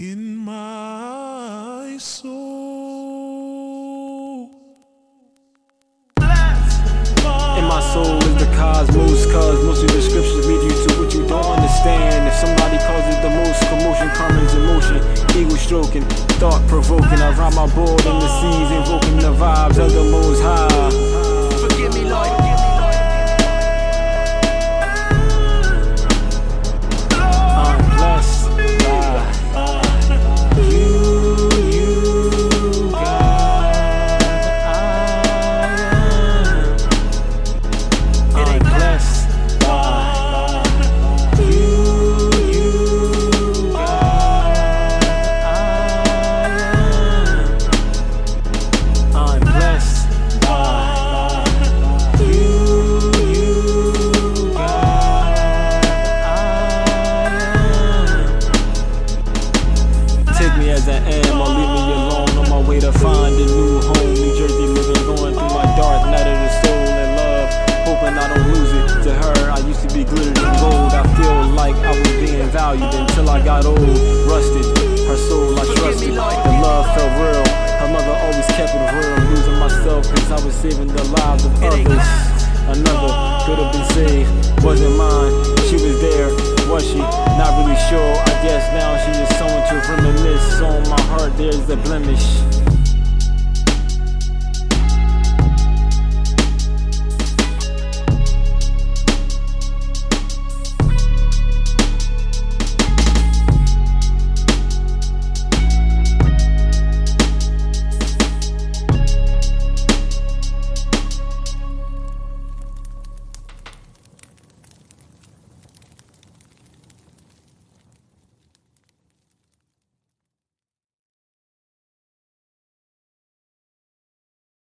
in my soul. In my soul is the cosmos, cause most of the scriptures lead you to what you don't understand. If somebody it the most commotion, karma's emotion, ego stroking, thought provoking. I rhyme my board in the seas, invoking the vibes of the most am or leave me alone on my way to find a new home. New Jersey living, going through my dark night of the soul and love. Hoping I don't lose it to her. I used to be glittered in gold. I feel like I was being valued until I got old, rusted. Her soul I trusted. The love felt real. Her mother always kept it real. Losing myself because I was saving the lives is a blemish.